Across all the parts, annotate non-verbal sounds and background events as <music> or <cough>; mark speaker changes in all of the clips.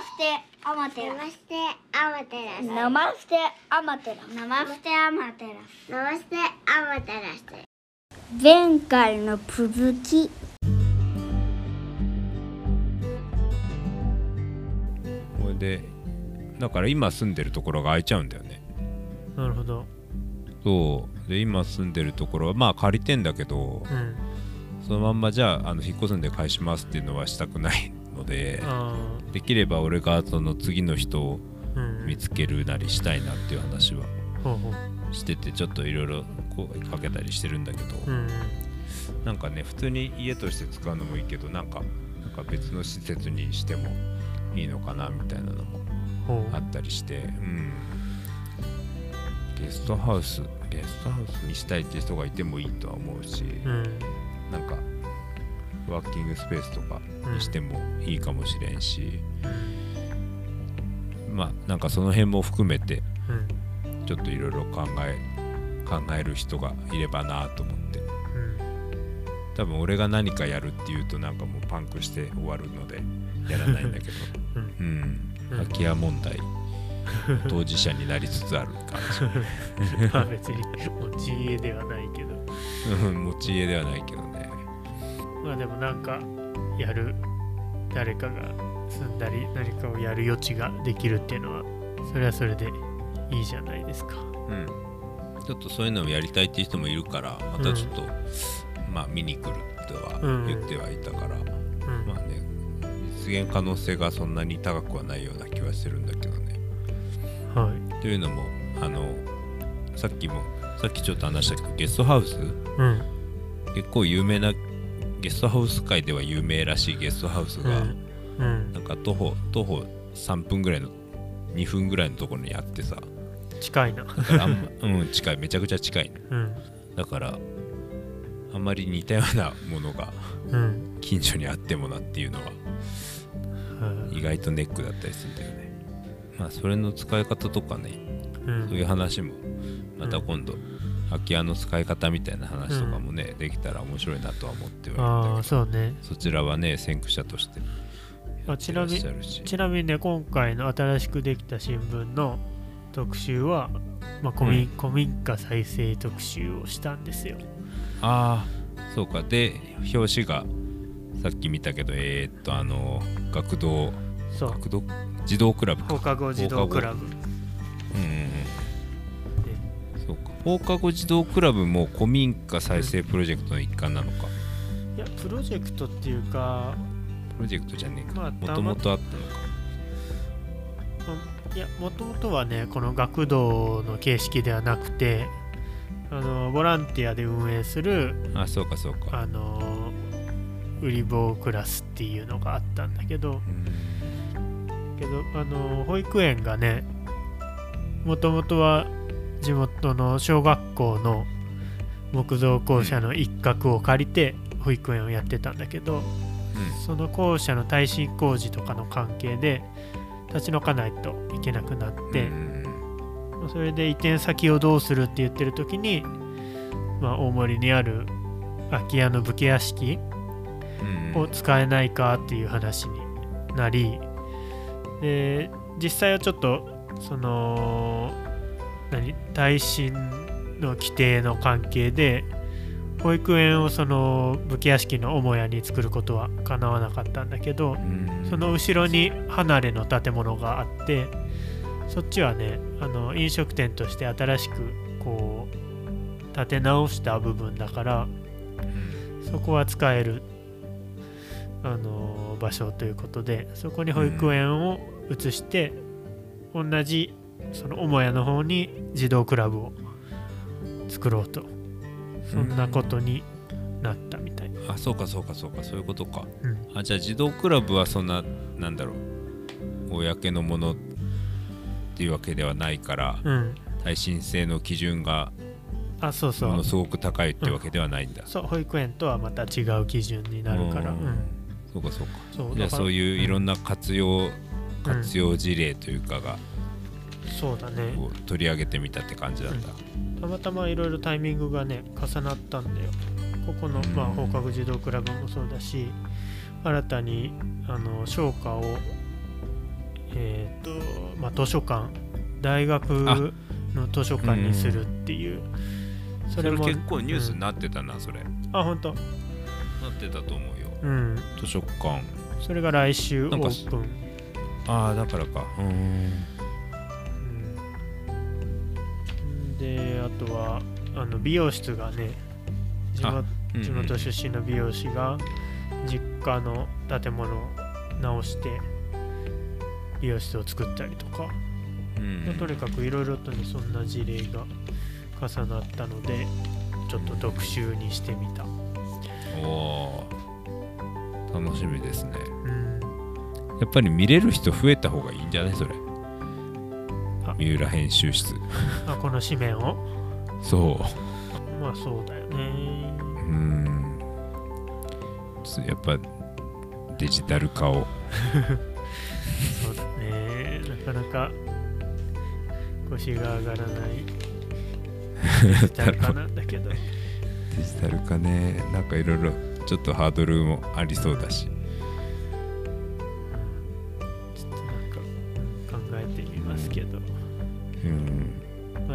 Speaker 1: ステアマテラ。
Speaker 2: ナマステアマテラス
Speaker 1: ナマステアマテラ。
Speaker 2: ナマステアマテラ。スナマステアマテラス
Speaker 1: 前回の続き
Speaker 3: これでだから今住んでるところが空いちゃうんだよね。
Speaker 4: なるほど。
Speaker 3: そう。で今住んでるところはまあ借りてんだけど
Speaker 4: うん。
Speaker 3: そのまんまじゃああの引っ越すんで返しますっていうのはしたくないので
Speaker 4: あ
Speaker 3: できれば俺がその次の人を見つけるなりしたいなっていう話はしててちょっといろいろ声かけたりしてるんだけど、
Speaker 4: うん
Speaker 3: なんかね普通に家として使うのもいいけどなんかなんか別の施設にしてもいいのかなみたいなのもあったりしてうん。ゲストハウスゲストハウスにしたいって人がいてもいいとは思うし、
Speaker 4: うん。
Speaker 3: なんかワーキングスペースとかにしてもいいかもしれんし、まあなんかその辺も含めて
Speaker 4: うん。
Speaker 3: ちょっといろいろ考え考える人がいればなと思って。
Speaker 4: うん。
Speaker 3: 多分俺が何かやるっていうとなんかもうパンクして終わるのでやらないんだけど。<laughs>
Speaker 4: うん。
Speaker 3: うん。
Speaker 4: うん。
Speaker 3: 空き家問題 <laughs> 当事者になりつつある。感 <laughs>
Speaker 4: まあ別にもう自営ではないけど。
Speaker 3: じうん持ち家ではないけどね
Speaker 4: まあでもなんかやる誰かが住んだり何かをやる余地ができるっていうのはそれはそれでいいじゃないですか。
Speaker 3: うん。ちょっとそういうのをやりたいっていう人もいるからまたちょっと、まあ見に来るとは
Speaker 4: うん
Speaker 3: 言ってはいたから、
Speaker 4: うん。
Speaker 3: まあね実現可能性がそんなに高くはないような気はしてるんだけどね。
Speaker 4: はい。
Speaker 3: というのもあのさっきもさっきちょっと話したけどゲストハウス？
Speaker 4: うん。
Speaker 3: 結構有名なゲストハウス界では有名らしいゲストハウスが、
Speaker 4: うん。うん。
Speaker 3: なんか徒歩徒歩3分ぐらいの2分ぐらいのところにあってさ。
Speaker 4: 近いな。
Speaker 3: だからあんまうん近い。めちゃくちゃ近い
Speaker 4: うん。
Speaker 3: だからあんまり似たようなものが
Speaker 4: うん。
Speaker 3: 近所にあってもなっていうのは
Speaker 4: はい
Speaker 3: 意外とネックだったりするんだよね。まあそれの使い方とかね
Speaker 4: うん。
Speaker 3: そういう話もまた今度、空き家の使い方みたいな話とかもね、できたら面白いなとは思ってはいる
Speaker 4: そうね。
Speaker 3: どそちらはね先駆者として
Speaker 4: あちなみちなみにね今回の新しくできた新聞の特集は、まあ古民
Speaker 3: うん。
Speaker 4: 古民家再生特集をしたんですよ。
Speaker 3: ああそうか。で表紙がさっき見たけどえー、っとあの学童
Speaker 4: そう。
Speaker 3: 学童児童クラブか。
Speaker 4: 放課後児童クラブ
Speaker 3: 放課後児童クラブも古民家再生プロジェクトの一環なのか、
Speaker 4: いやプロジェクトっていうか
Speaker 3: プロジェクトじゃねえか。
Speaker 4: まあ
Speaker 3: もともとあったのか。
Speaker 4: いやもともとはねこの学童の形式ではなくてあのボランティアで運営する
Speaker 3: あそうかそうか。
Speaker 4: あの売り棒クラスっていうのがあったんだけど
Speaker 3: うん。
Speaker 4: けどあの保育園がねもともとは地元の小学校の木造校舎の一角を借りて保育園をやってたんだけどその校舎の耐震工事とかの関係で立ち退かないといけなくなっ
Speaker 3: うん。
Speaker 4: て、それで移転先をどうするって言ってる時に、まあ、大森にある空き家の武家屋敷
Speaker 3: うんうん。
Speaker 4: を使えないかっていう話になりで実際はちょっとその何耐震の規定の関係で保育園をその武家屋敷の母屋に作ることはかなわなかったんだけど
Speaker 3: うん。
Speaker 4: その後ろに離れの建物があってそっちはねあの飲食店として新しくこう建て直した部分だからそこは使えるあの場所ということでそこに保育園を移して、同じその母屋の方に児童クラブを作ろうと。そんなことになったみたい、
Speaker 3: あそうかそうかそうか。そういうことか。
Speaker 4: うん。
Speaker 3: あじゃあ児童クラブはそんななんだろう。公のものっていうわけではないから
Speaker 4: うん、
Speaker 3: 耐震性の基準が
Speaker 4: あそうそう。
Speaker 3: ものすごく高いってわけではないんだ、
Speaker 4: そう保育園とはまた違う基準になるから、
Speaker 3: う
Speaker 4: うん。ん
Speaker 3: そうかそうか。
Speaker 4: そう
Speaker 3: じゃあそういういろんな活用、
Speaker 4: うん。
Speaker 3: 活用事例というかが、
Speaker 4: そうだね。
Speaker 3: 取り上げてみたって感じなん。だ、
Speaker 4: たまたまいろいろタイミングがね重なったんだよ。ここの、
Speaker 3: うん。
Speaker 4: まあ、放課後児童クラブもそうだし新たにあの商家をえっ、と、まあ、図書館大学の図書館にするっていう、
Speaker 3: それ結構ニュースになってたな、それ。
Speaker 4: あ本当。
Speaker 3: なってたと思うよ。
Speaker 4: うん。
Speaker 3: 図書館。
Speaker 4: それが来週オープン。
Speaker 3: ああだからか。うーん
Speaker 4: であとはあの美容室がね地元
Speaker 3: うん
Speaker 4: 地元出身の美容師が実家の建物を直して美容室を作ったりとか、
Speaker 3: うん
Speaker 4: まあとにかくいろいろとねそんな事例が重なったのでちょっと特集にしてみた、
Speaker 3: おー。楽しみですね。
Speaker 4: うん、
Speaker 3: やっぱり見れる人増えた方がいいんじゃない？それ。
Speaker 4: あ
Speaker 3: 三浦編集室。
Speaker 4: あこの紙面を。
Speaker 3: そ
Speaker 4: まあそうだよね。
Speaker 3: ううん。つやっぱデジタル化を。
Speaker 4: そうだね。なかなか腰が上がらない。デジタル化なんだけど。<laughs>
Speaker 3: デジタル化ね。なんかいろいろちょっとハードルもありそうだし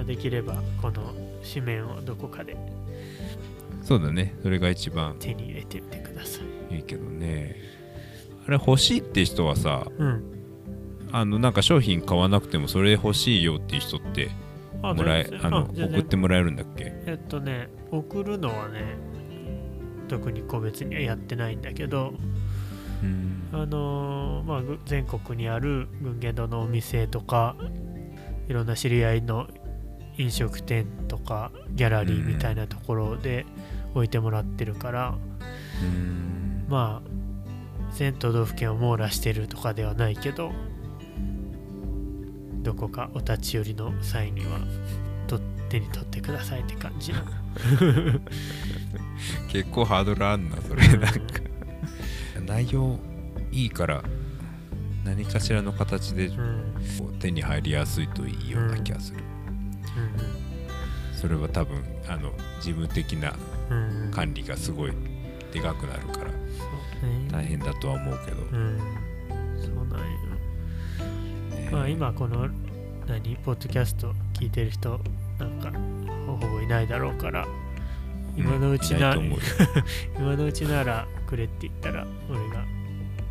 Speaker 4: できればこの紙面をどこかで
Speaker 3: そうだね。それが一番
Speaker 4: 手に入れてみてください。
Speaker 3: いいけどね。あれ欲しいって人はさ
Speaker 4: うん。
Speaker 3: あのなんか商品買わなくてもそれ欲しいよっていう人って
Speaker 4: あ
Speaker 3: もらえあの送ってもらえるんだっけ？
Speaker 4: えっとね送るのはね特に個別にはやってないんだけど
Speaker 3: うん。
Speaker 4: あのーまあぐ全国にある群言堂のお店とかいろんな知り合いの飲食店とかギャラリーみたいなところで置いてもらってるから、
Speaker 3: うん。
Speaker 4: まあ全都道府県を網羅してるとかではないけどどこかお立ち寄りの際にはと手に取ってくださいって感じ。の <laughs>
Speaker 3: 結構ハードルあんなそれ。なんか。内容いいから何かしらの形で手に入りやすいといいような気がする、それは多分あの事務的な
Speaker 4: うんうん。
Speaker 3: 管理がすごいでかくなるから大変だとは思うけど、
Speaker 4: うん。そうなんよ。
Speaker 3: ね
Speaker 4: まあ今この何ポッドキャスト聞いてる人なんかほぼいないだろうから今のうちな
Speaker 3: いいと思うよ。<laughs>
Speaker 4: 今のうちならくれって言ったら俺が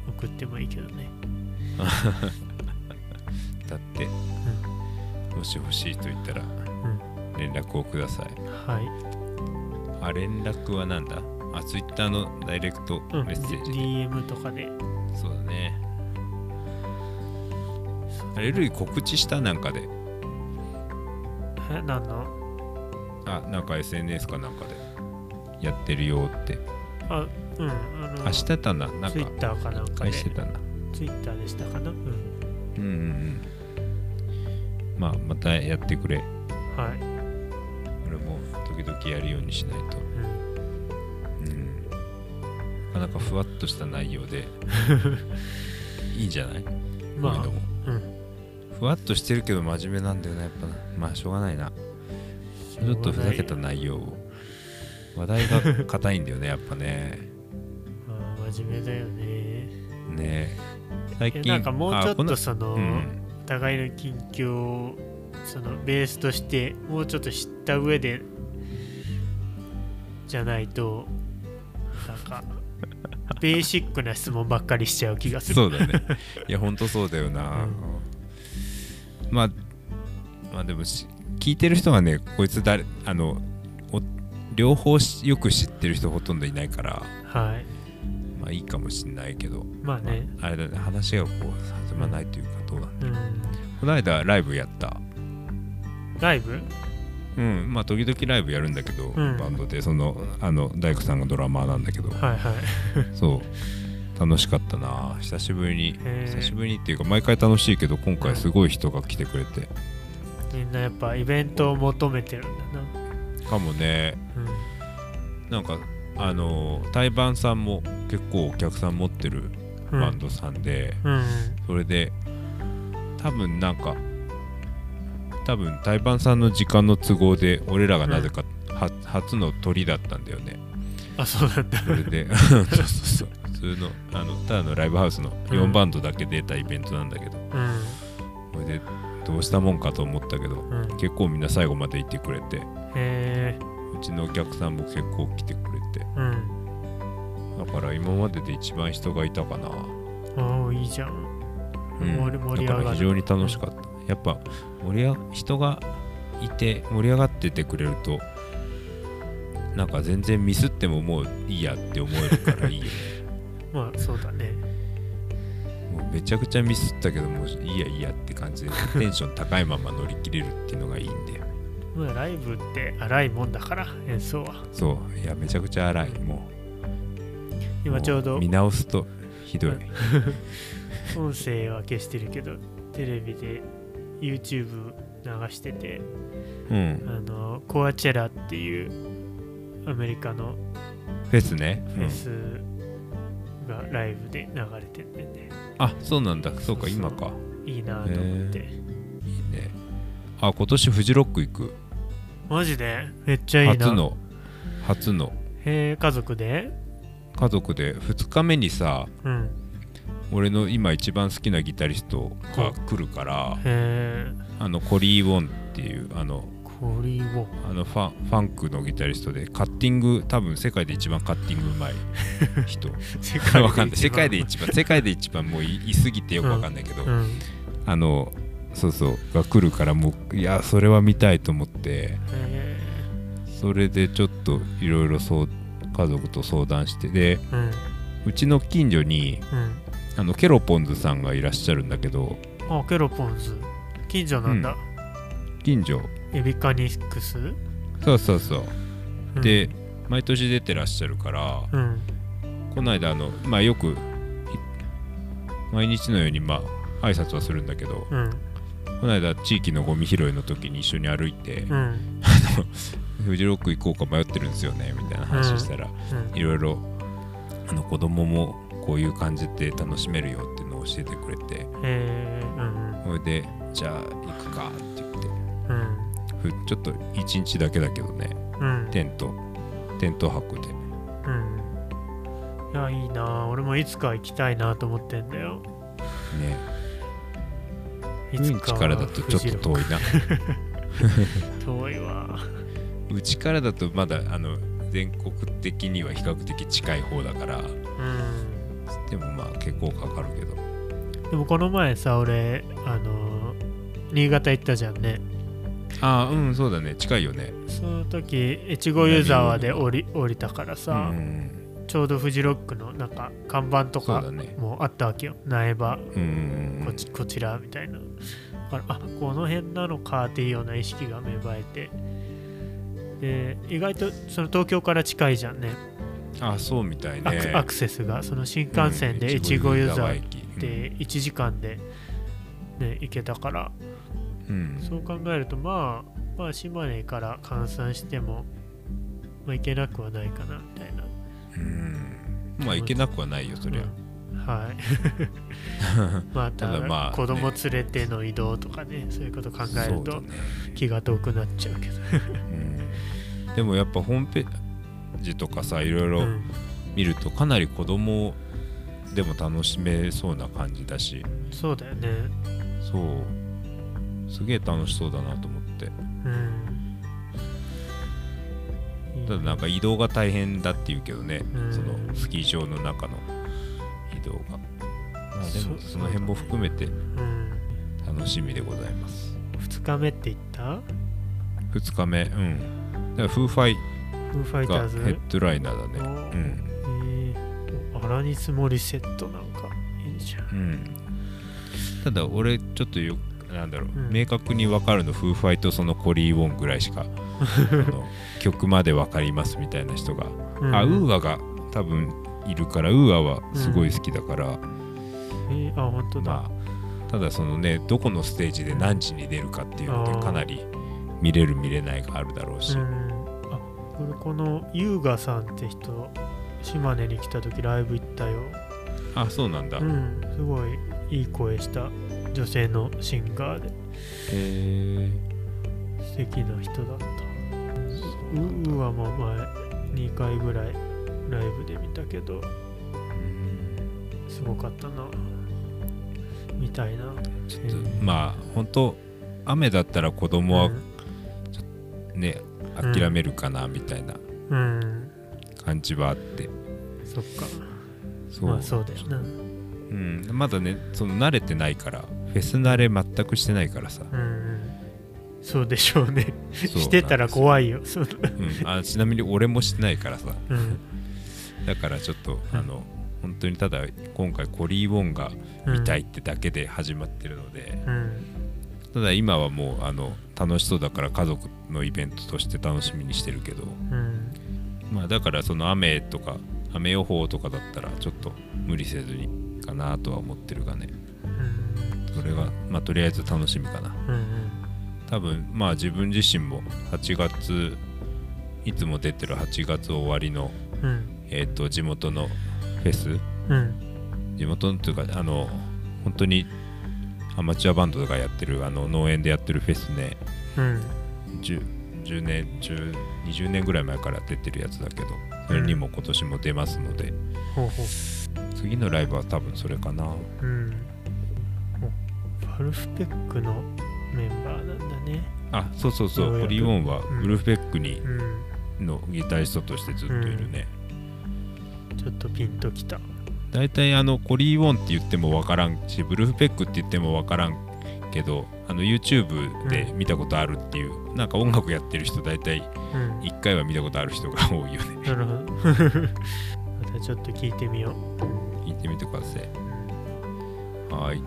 Speaker 4: 送ってもいいけどね。<laughs>
Speaker 3: だって、もし欲しいと言ったら連絡をください。
Speaker 4: はい、
Speaker 3: あ連絡はなんだ？あツイッターのダイレクト
Speaker 4: うん、
Speaker 3: メッセージで、
Speaker 4: DM とかで。
Speaker 3: そうだね。あれルイ告知したなんかで？
Speaker 4: え何の
Speaker 3: あなんか SNS かなんかで。やってるよって。
Speaker 4: あうんあの
Speaker 3: あしてたななんか。
Speaker 4: Twitter かなんかで。
Speaker 3: 返してたな
Speaker 4: Twitter でしたかな？うん。
Speaker 3: うんうんうんまあまたやってくれ。
Speaker 4: はい、
Speaker 3: 俺も時々やるようにしないと。
Speaker 4: うん、
Speaker 3: うん。なかなかふわっとした内容で。<laughs> いいんじゃない？
Speaker 4: まあ
Speaker 3: こ
Speaker 4: うん。
Speaker 3: ふわっとしてるけど真面目なんだよなやっぱな。まあしょうがないな。ちょっとふざけた内容を。話題が硬いんだよねやっぱね。
Speaker 4: まあ真面目だよね。
Speaker 3: ね。最近
Speaker 4: えなんかもうちょっ
Speaker 3: あことの
Speaker 4: その、
Speaker 3: うん。
Speaker 4: お互いの近況をそのベースとしてもうちょっと知った上でじゃないとなんか <laughs> ベーシックな質問ばっかりしちゃう気がする。
Speaker 3: そうだね。いやほんとそうだよな、
Speaker 4: うん。
Speaker 3: まあまあでもし聞いてる人がねこいつ誰あのお両方しよく知ってる人ほとんどいないから
Speaker 4: はい。
Speaker 3: まあいいかもしんないけど、
Speaker 4: まあね、
Speaker 3: まあ、あれだね話がこう弾まないというかどうだ
Speaker 4: うん。
Speaker 3: この間ライブやった。
Speaker 4: ライブ？
Speaker 3: うん。まあ時々ライブやるんだけど、
Speaker 4: うん。
Speaker 3: バンドで。そのあの大工さんがドラマーなんだけど。
Speaker 4: はいはい。<laughs>
Speaker 3: そう。楽しかったな。久しぶりに。久しぶりにっていうか毎回楽しいけど今回すごい人が来てくれて、
Speaker 4: みんなやっぱイベントを求めてるんだな。
Speaker 3: かもね。なんかあの対バンさんも結構お客さん持ってる
Speaker 4: うん。
Speaker 3: バンドさんで、
Speaker 4: うん。
Speaker 3: それで多分なんか多分対バンさんの時間の都合で俺らがなぜか、は初の鳥だったんだよね。
Speaker 4: あそうなんだ。
Speaker 3: それで <laughs> そうそうそう。そ通のあのただのライブハウスの4バンドだけ出たイベントなんだけど、
Speaker 4: うん。
Speaker 3: これでどうしたもんかと思ったけど
Speaker 4: うん。
Speaker 3: 結構みんな最後までいてくれて。うちのお客さんも結構来てくれて。
Speaker 4: うん。
Speaker 3: だから今までで一番人がいたかな、
Speaker 4: ああいいじゃん
Speaker 3: うん、
Speaker 4: 盛り上がる。
Speaker 3: だから非常に楽しかった。やっぱ盛り上が人がいて盛り上がっててくれるとなんか全然ミスってももういいやって思えるからいいよね。<laughs>
Speaker 4: まあそうだね。
Speaker 3: もうめちゃくちゃミスったけどもういいやいいやって感じでテンション高いまま乗り切れるっていうのがいいんだよね
Speaker 4: まあライブって荒いもんだから演奏は。
Speaker 3: そう。いやめちゃくちゃ荒い。もう。
Speaker 4: 今ちょうど
Speaker 3: も見直すとひどい、<laughs>
Speaker 4: 音声は消してるけどテレビで YouTube 流してて
Speaker 3: うん。
Speaker 4: あのコアチェラっていうアメリカの
Speaker 3: フェスね、うん。
Speaker 4: フェスがライブで流れてんでね、
Speaker 3: あそうなんだ。そうか今か。
Speaker 4: いいなと思って。
Speaker 3: いいね。あ今年フジロック行く。
Speaker 4: マジで？めっちゃいいな。
Speaker 3: 初の。初の。
Speaker 4: へえ家族で？
Speaker 3: 家族で。2日目にさ
Speaker 4: うん
Speaker 3: 俺の今一番好きなギタリストが来るからあのコリー・ウォンっていうあの
Speaker 4: コリーを
Speaker 3: あのファンファンクのギタリストでカッティング多分世界で一番カッティングうまい人。
Speaker 4: 世 <laughs>
Speaker 3: わかんない。世界で
Speaker 4: 一
Speaker 3: 一番世界で一番もういいすぎてよくわかんないけど、
Speaker 4: 番うん。
Speaker 3: あのそうそうが来るからもういやそれは見たいと思って。
Speaker 4: へ
Speaker 3: それでちょっといろいろそう家族と相談して。で
Speaker 4: えうん。
Speaker 3: うちの近所に
Speaker 4: うん
Speaker 3: あのケロポンズさんがいらっしゃるんだけど
Speaker 4: あケロポンズ。近所なんだ、
Speaker 3: 近所。
Speaker 4: エビカニクス、
Speaker 3: そうそうそう、
Speaker 4: うん。
Speaker 3: で毎年出てらっしゃるから
Speaker 4: うん。
Speaker 3: この間あのまあよくい毎日のようにまあ挨拶はするんだけど
Speaker 4: うん。
Speaker 3: この間地域のゴミ拾いの時に一緒に歩いて、
Speaker 4: うん。<laughs>
Speaker 3: フジロック行こうか迷ってるんですよねみたいな話したら、
Speaker 4: うん。
Speaker 3: いろいろあの子供もこういう感じで楽しめるよっていうのを教えてくれて。それでじゃあ行くかって言って。
Speaker 4: うん。
Speaker 3: ふちょっと1日だけだけどね。
Speaker 4: うん。
Speaker 3: テント。テント泊で。
Speaker 4: うん。いやいいな。俺もいつか行きたいなと思ってんだよ。
Speaker 3: ね。
Speaker 4: い
Speaker 3: うんちからだとちょっと遠いな。<laughs>
Speaker 4: 遠いわ。
Speaker 3: うちからだとまだあの全国的には比較的近い方だから。
Speaker 4: うん
Speaker 3: でもまあ結構かかるけど。
Speaker 4: でもこの前さ俺あの新潟行ったじゃんね。
Speaker 3: ああうんそうだね。近いよね。
Speaker 4: その時越後湯沢で降り降りたからさ、
Speaker 3: うん。
Speaker 4: ちょうどフジロックのなんか看板とかもあったわけよ。苗場。こちこちらみたいな。だからあこの辺なのかっていうような意識が芽生えて。で意外とその東京から近いじゃんね
Speaker 3: あそうみたい
Speaker 4: ア
Speaker 3: ね
Speaker 4: クアクセスがその新幹線で
Speaker 3: うん
Speaker 4: 越後湯沢っ
Speaker 3: 駅。
Speaker 4: て1時間で、ね、行けたから。
Speaker 3: うん。
Speaker 4: そう考えるとまあまあ島根から換算しても、まあ、行けなくはないかなみたいな。
Speaker 3: うん。まあ行けなくはないよそりゃ、
Speaker 4: うん。はい。<laughs> まあただ
Speaker 3: まあ
Speaker 4: 子供連れての移動とかねそういうこと考えると気が遠くなっちゃうけど、
Speaker 3: うん、でもやっぱホームページとかさいろいうろ
Speaker 4: ん。
Speaker 3: 見るとかなり子供でも楽しめそうな感じだし。
Speaker 4: そうだよね。
Speaker 3: そう。すげえ楽しそうだなと思って。
Speaker 4: うん。
Speaker 3: ただなんか移動が大変だっていうけどね、
Speaker 4: うん。
Speaker 3: そのスキー場の中の移動が。まあでも
Speaker 4: そ
Speaker 3: その辺も含めて
Speaker 4: うん。
Speaker 3: 楽しみでございます。
Speaker 4: 2日目って言った
Speaker 3: ？2日目うん。だからフーファイ
Speaker 4: フーファイターズが
Speaker 3: ヘッドライナーだね。うん。
Speaker 4: えー、アラニス・モリセットなんかいいじゃん。
Speaker 3: うん。ただ俺ちょっとよなんだろう、
Speaker 4: うん。
Speaker 3: 明確に分かるのフーファイとそのコリー・ウォンぐらいしか <laughs> 曲まで分かりますみたいな人が、
Speaker 4: うん。
Speaker 3: あ UAが多分いるから UAはすごい好きだから、
Speaker 4: えー、あ本当だ、
Speaker 3: まあただそのねどこのステージで何時に出るかっていうのでかなり見れる見れないがあるだろうし、
Speaker 4: うんあこれこの UAさんって人島根に来た時ライブ行ったよ。
Speaker 3: あそうなんだ、へ
Speaker 4: うんすごいいい声した女性のシンガーで。
Speaker 3: え
Speaker 4: 素敵な人だった。ううわも前2回ぐらいライブで見たけどごかったなみたいな。
Speaker 3: ちょっとまあ本当雨だったら子供はね、諦めるかなみたいな
Speaker 4: うん、うん、
Speaker 3: 感じはあって、
Speaker 4: そっか。
Speaker 3: そう,、
Speaker 4: まあそうだよな。
Speaker 3: うん、まだねその慣れてないからフェス慣れ全くしてないからさ。
Speaker 4: うんうん。そうでしょうね。してたら怖いよ。そう。
Speaker 3: うん、あちなみに俺もしてないからさ。
Speaker 4: うん。
Speaker 3: だからちょっと、
Speaker 4: うん。
Speaker 3: あの本当にただ今回コリー・ウォンが
Speaker 4: うん
Speaker 3: 見たいってだけで始まってるので、
Speaker 4: うん
Speaker 3: ただ今はもうあの楽しそうだから家族のイベントとして楽しみにしてるけど。
Speaker 4: うん。
Speaker 3: まあだからその雨とか雨予報とかだったらちょっと無理せずにかなとは思ってるがね。
Speaker 4: うん。
Speaker 3: それがまあとりあえず楽しみかな。
Speaker 4: うん
Speaker 3: 多分まあ自分自身も8月いつも出てる8月終わりの
Speaker 4: うん。
Speaker 3: えっ、と地元のフェス。
Speaker 4: うん。
Speaker 3: 地元のというかあの本当にアマチュアバンドがやってるあの農園でやってるフェスね。
Speaker 4: うん。
Speaker 3: 10, 10年10 20年ぐらい前から出てるやつだけどそれにも今年も出ますので、
Speaker 4: ほうほ
Speaker 3: 次のライブは多分それかな。
Speaker 4: ううんおファルフペックのメンバーなんだね。
Speaker 3: あそうそうそう。
Speaker 4: ようやく。
Speaker 3: ホリー・ウォンは
Speaker 4: うん。
Speaker 3: ウルフペックに
Speaker 4: うん。
Speaker 3: のギタリストとしてずっといるね、
Speaker 4: ちょっとピンときた
Speaker 3: 大体あのコリー・ウォンって言ってもわからんしブルフペックって言ってもわからんけどあの YouTube で見たことあるっていう、なんか音楽やってる人大体
Speaker 4: うん。
Speaker 3: 1回は見たことある人が多いよね。
Speaker 4: なるほど。<laughs> またちょっと聞いてみよう。
Speaker 3: 聞いてみてください。はい。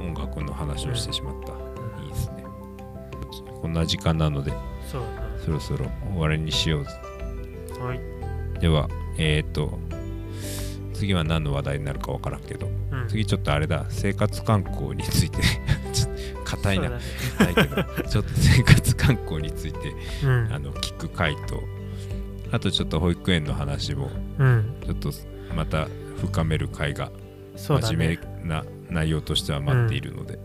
Speaker 3: 音楽の話をしてしまった、いいですね。こんな時間なので
Speaker 4: そうだ
Speaker 3: そろそろ終わりにしよう
Speaker 4: なはい。
Speaker 3: ではえっ、ー、と次は何の話題になるかわからんけど
Speaker 4: うん。
Speaker 3: 次ちょっとあれだ。生活観光について。<laughs> ちょっと硬いな。
Speaker 4: ね。
Speaker 3: 硬いけど。ちょっと生活観光について
Speaker 4: うん。
Speaker 3: あの聞く回とあとちょっと保育園の話も
Speaker 4: うん。
Speaker 3: ちょっとまた深める回が真面
Speaker 4: ね
Speaker 3: 目な内容としては待っているので、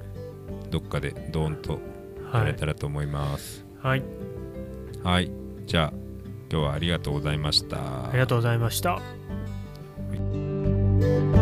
Speaker 3: どっかでドーンとや
Speaker 4: はい。
Speaker 3: れたらと思います。
Speaker 4: はい。
Speaker 3: はい、じゃあ今日はありがとうございました。
Speaker 4: ありがとうございました
Speaker 3: はい